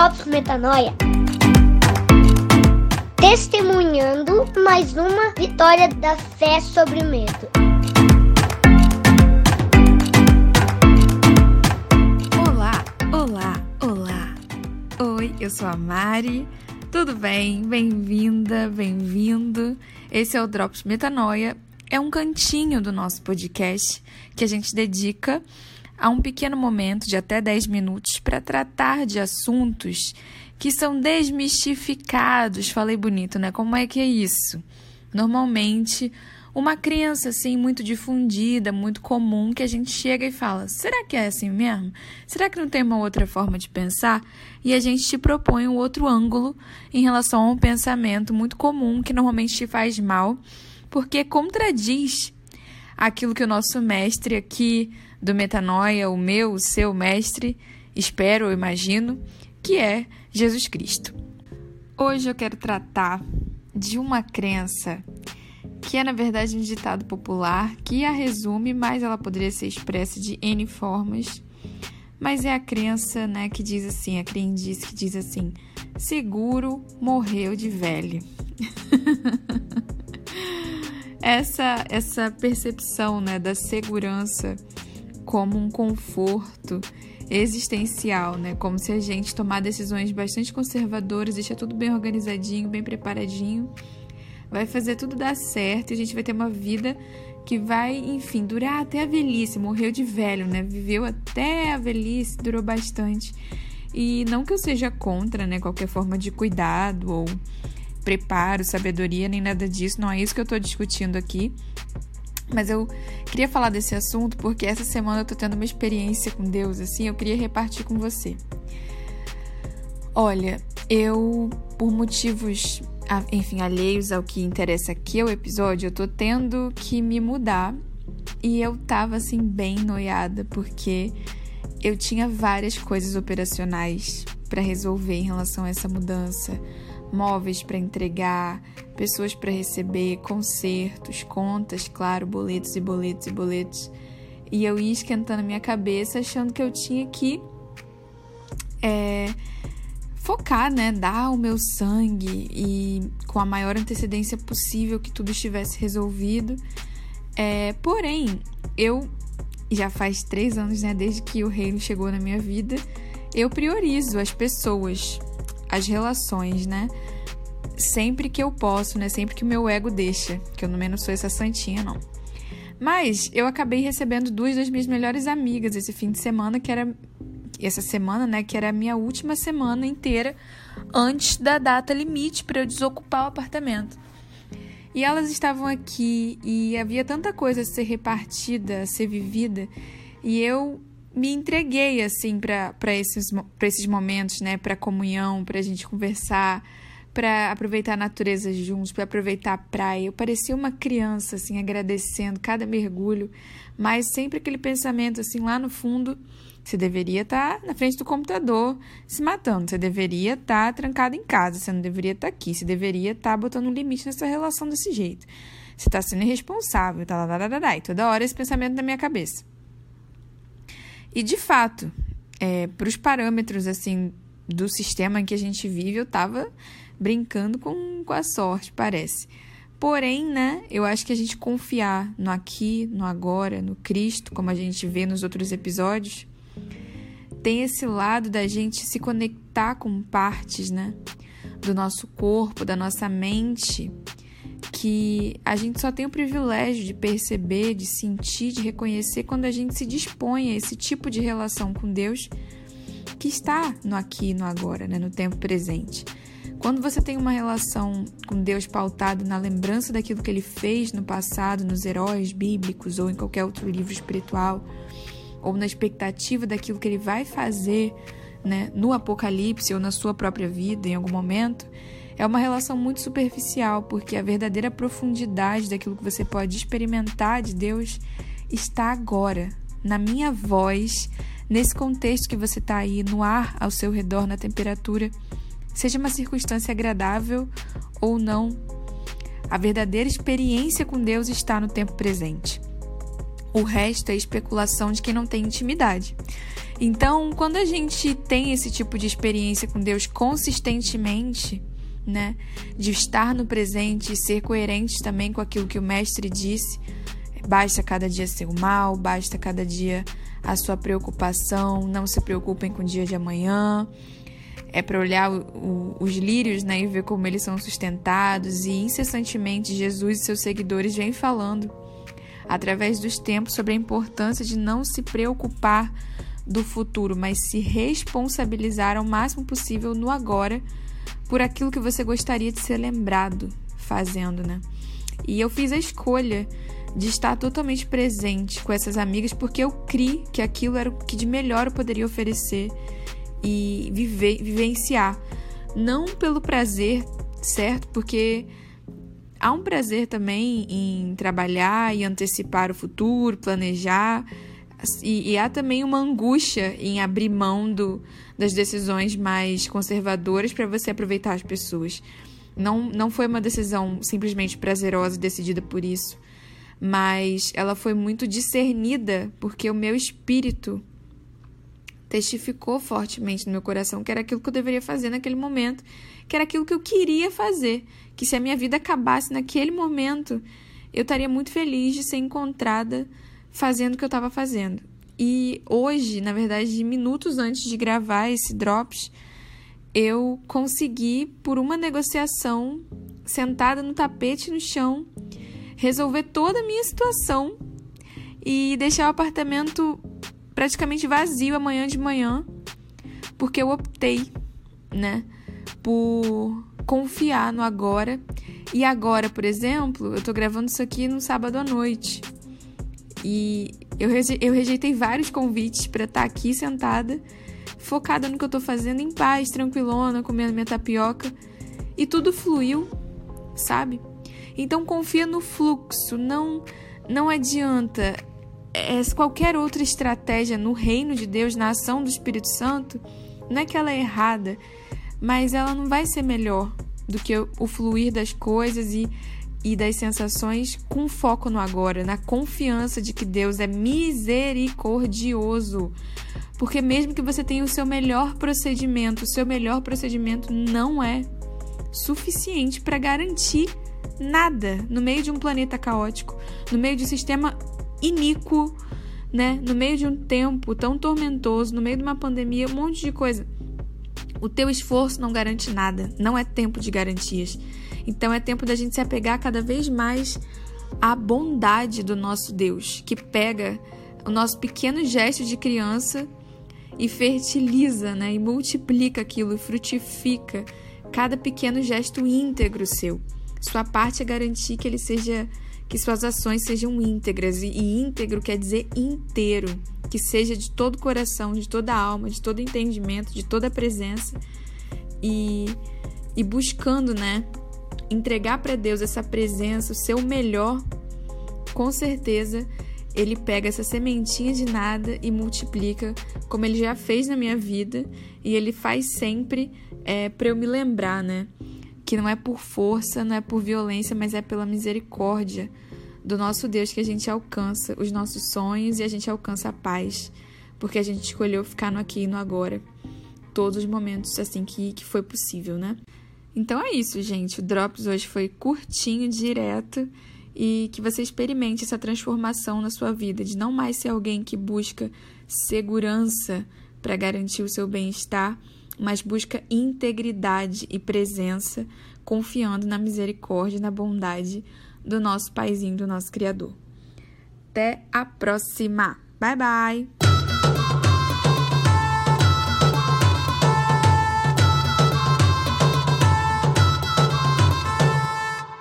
Drops Metanoia. Testemunhando mais uma vitória da fé sobre o medo. Olá, olá, olá. Oi, eu sou a Mari. Tudo bem? Bem-vinda, bem-vindo. Esse é o Drops Metanoia. É um cantinho do nosso podcast que a gente dedica a um pequeno momento de até 10 minutos para tratar de assuntos que são desmistificados. Falei bonito, né? Como é que é isso? Normalmente, uma crença assim muito difundida, muito comum, que a gente chega e fala: será que é assim mesmo? Será que não tem uma outra forma de pensar? E a gente te propõe um outro ângulo em relação a um pensamento muito comum que normalmente te faz mal, porque contradiz aquilo que o nosso mestre aqui do metanoia, o meu, o seu mestre, espero, eu imagino, que é Jesus Cristo. Hoje eu quero tratar de uma crença que é na verdade um ditado popular que a resume, mas ela poderia ser expressa de N formas. Mas é a crença, né, que diz assim, a crendice que diz assim: seguro morreu de velho. essa essa percepção, né, da segurança como um conforto existencial, né? Como se a gente tomar decisões bastante conservadoras, deixar tudo bem organizadinho, bem preparadinho, vai fazer tudo dar certo e a gente vai ter uma vida que vai, enfim, durar até a velhice. Morreu de velho, né? Viveu até a velhice, durou bastante. E não que eu seja contra, né, qualquer forma de cuidado ou preparo, sabedoria, nem nada disso, não é isso que eu tô discutindo aqui. Mas eu queria falar desse assunto porque essa semana eu tô tendo uma experiência com Deus, assim, eu queria repartir com você. Olha, eu, por motivos, enfim, alheios ao que interessa aqui ao episódio, eu tô tendo que me mudar e eu tava, assim, bem noiada porque eu tinha várias coisas operacionais para resolver em relação a essa mudança móveis para entregar, pessoas para receber, concertos, contas, claro, boletos e boletos e boletos. E eu ia esquentando minha cabeça achando que eu tinha que é, focar, né? Dar o meu sangue e com a maior antecedência possível que tudo estivesse resolvido. É, porém, eu já faz três anos, né? Desde que o reino chegou na minha vida, eu priorizo as pessoas as relações, né? Sempre que eu posso, né? Sempre que o meu ego deixa, que eu no menos sou essa santinha, não. Mas eu acabei recebendo duas das minhas melhores amigas esse fim de semana, que era essa semana, né, que era a minha última semana inteira antes da data limite para eu desocupar o apartamento. E elas estavam aqui e havia tanta coisa a ser repartida, a ser vivida, e eu me entreguei assim para esses, esses momentos, né, para comunhão, para a gente conversar, para aproveitar a natureza juntos, para aproveitar a praia. Eu parecia uma criança assim, agradecendo cada mergulho, mas sempre aquele pensamento assim lá no fundo, você deveria estar tá na frente do computador se matando, você deveria estar tá trancado em casa, você não deveria estar tá aqui, você deveria estar tá botando um limite nessa relação desse jeito. Você está sendo irresponsável, tá, tá, tá, tá, tá, e toda hora esse pensamento na minha cabeça. E de fato, é, para os parâmetros assim do sistema em que a gente vive, eu estava brincando com, com a sorte, parece. Porém, né, eu acho que a gente confiar no aqui, no agora, no Cristo, como a gente vê nos outros episódios, tem esse lado da gente se conectar com partes, né, do nosso corpo, da nossa mente, que a gente só tem o privilégio de perceber, de sentir, de reconhecer quando a gente se dispõe a esse tipo de relação com Deus que está no aqui e no agora, né, no tempo presente. Quando você tem uma relação com Deus pautada na lembrança daquilo que ele fez no passado, nos heróis bíblicos ou em qualquer outro livro espiritual, ou na expectativa daquilo que ele vai fazer né, no Apocalipse ou na sua própria vida em algum momento, é uma relação muito superficial, porque a verdadeira profundidade daquilo que você pode experimentar de Deus está agora, na minha voz, nesse contexto que você está aí, no ar ao seu redor, na temperatura, seja uma circunstância agradável ou não. A verdadeira experiência com Deus está no tempo presente. O resto é especulação de quem não tem intimidade. Então, quando a gente tem esse tipo de experiência com Deus consistentemente, né, de estar no presente e ser coerente também com aquilo que o mestre disse, basta cada dia seu mal, basta cada dia a sua preocupação, não se preocupem com o dia de amanhã. É para olhar o, o, os lírios né, e ver como eles são sustentados, e incessantemente Jesus e seus seguidores vêm falando, através dos tempos, sobre a importância de não se preocupar do futuro, mas se responsabilizar ao máximo possível no agora por aquilo que você gostaria de ser lembrado fazendo, né? E eu fiz a escolha de estar totalmente presente com essas amigas porque eu criei que aquilo era o que de melhor eu poderia oferecer e viver, vivenciar. Não pelo prazer, certo? Porque há um prazer também em trabalhar e antecipar o futuro, planejar e, e, há também uma angústia em abrir mão do, das decisões mais conservadoras para você aproveitar as pessoas. Não, não foi uma decisão simplesmente prazerosa decidida por isso, mas ela foi muito discernida porque o meu espírito testificou fortemente no meu coração que era aquilo que eu deveria fazer naquele momento, que era aquilo que eu queria fazer, que se a minha vida acabasse naquele momento, eu estaria muito feliz de ser encontrada fazendo o que eu estava fazendo. E hoje, na verdade, minutos antes de gravar esse Drops, eu consegui, por uma negociação, sentada no tapete no chão, resolver toda a minha situação e deixar o apartamento praticamente vazio amanhã de manhã, porque eu optei, né, por confiar no agora. E agora, por exemplo, eu tô gravando isso aqui no sábado à noite. E eu, eu rejeitei vários convites para estar tá aqui sentada, focada no que eu tô fazendo, em paz, tranquilona, comendo minha tapioca. E tudo fluiu, sabe? Então confia no fluxo, não não adianta é, qualquer outra estratégia no reino de Deus, na ação do Espírito Santo, não é que ela é errada, mas ela não vai ser melhor do que o fluir das coisas e e das sensações com foco no agora, na confiança de que Deus é misericordioso. Porque mesmo que você tenha o seu melhor procedimento, o seu melhor procedimento não é suficiente para garantir nada no meio de um planeta caótico, no meio de um sistema iníquo, né? No meio de um tempo tão tormentoso, no meio de uma pandemia, um monte de coisa. O teu esforço não garante nada, não é tempo de garantias. Então é tempo da gente se apegar cada vez mais à bondade do nosso Deus, que pega o nosso pequeno gesto de criança e fertiliza, né? E multiplica aquilo, frutifica cada pequeno gesto íntegro seu. Sua parte é garantir que ele seja que suas ações sejam íntegras e íntegro quer dizer inteiro, que seja de todo o coração, de toda a alma, de todo entendimento, de toda a presença e e buscando, né, entregar para Deus essa presença, o seu melhor, com certeza ele pega essa sementinha de nada e multiplica, como ele já fez na minha vida, e ele faz sempre é, para eu me lembrar, né? Que não é por força, não é por violência, mas é pela misericórdia do nosso Deus que a gente alcança os nossos sonhos e a gente alcança a paz, porque a gente escolheu ficar no aqui e no agora, todos os momentos assim que, que foi possível, né? Então é isso, gente. O Drops hoje foi curtinho, direto e que você experimente essa transformação na sua vida, de não mais ser alguém que busca segurança para garantir o seu bem-estar, mas busca integridade e presença, confiando na misericórdia e na bondade do nosso Paizinho, do nosso Criador. Até a próxima. Bye bye.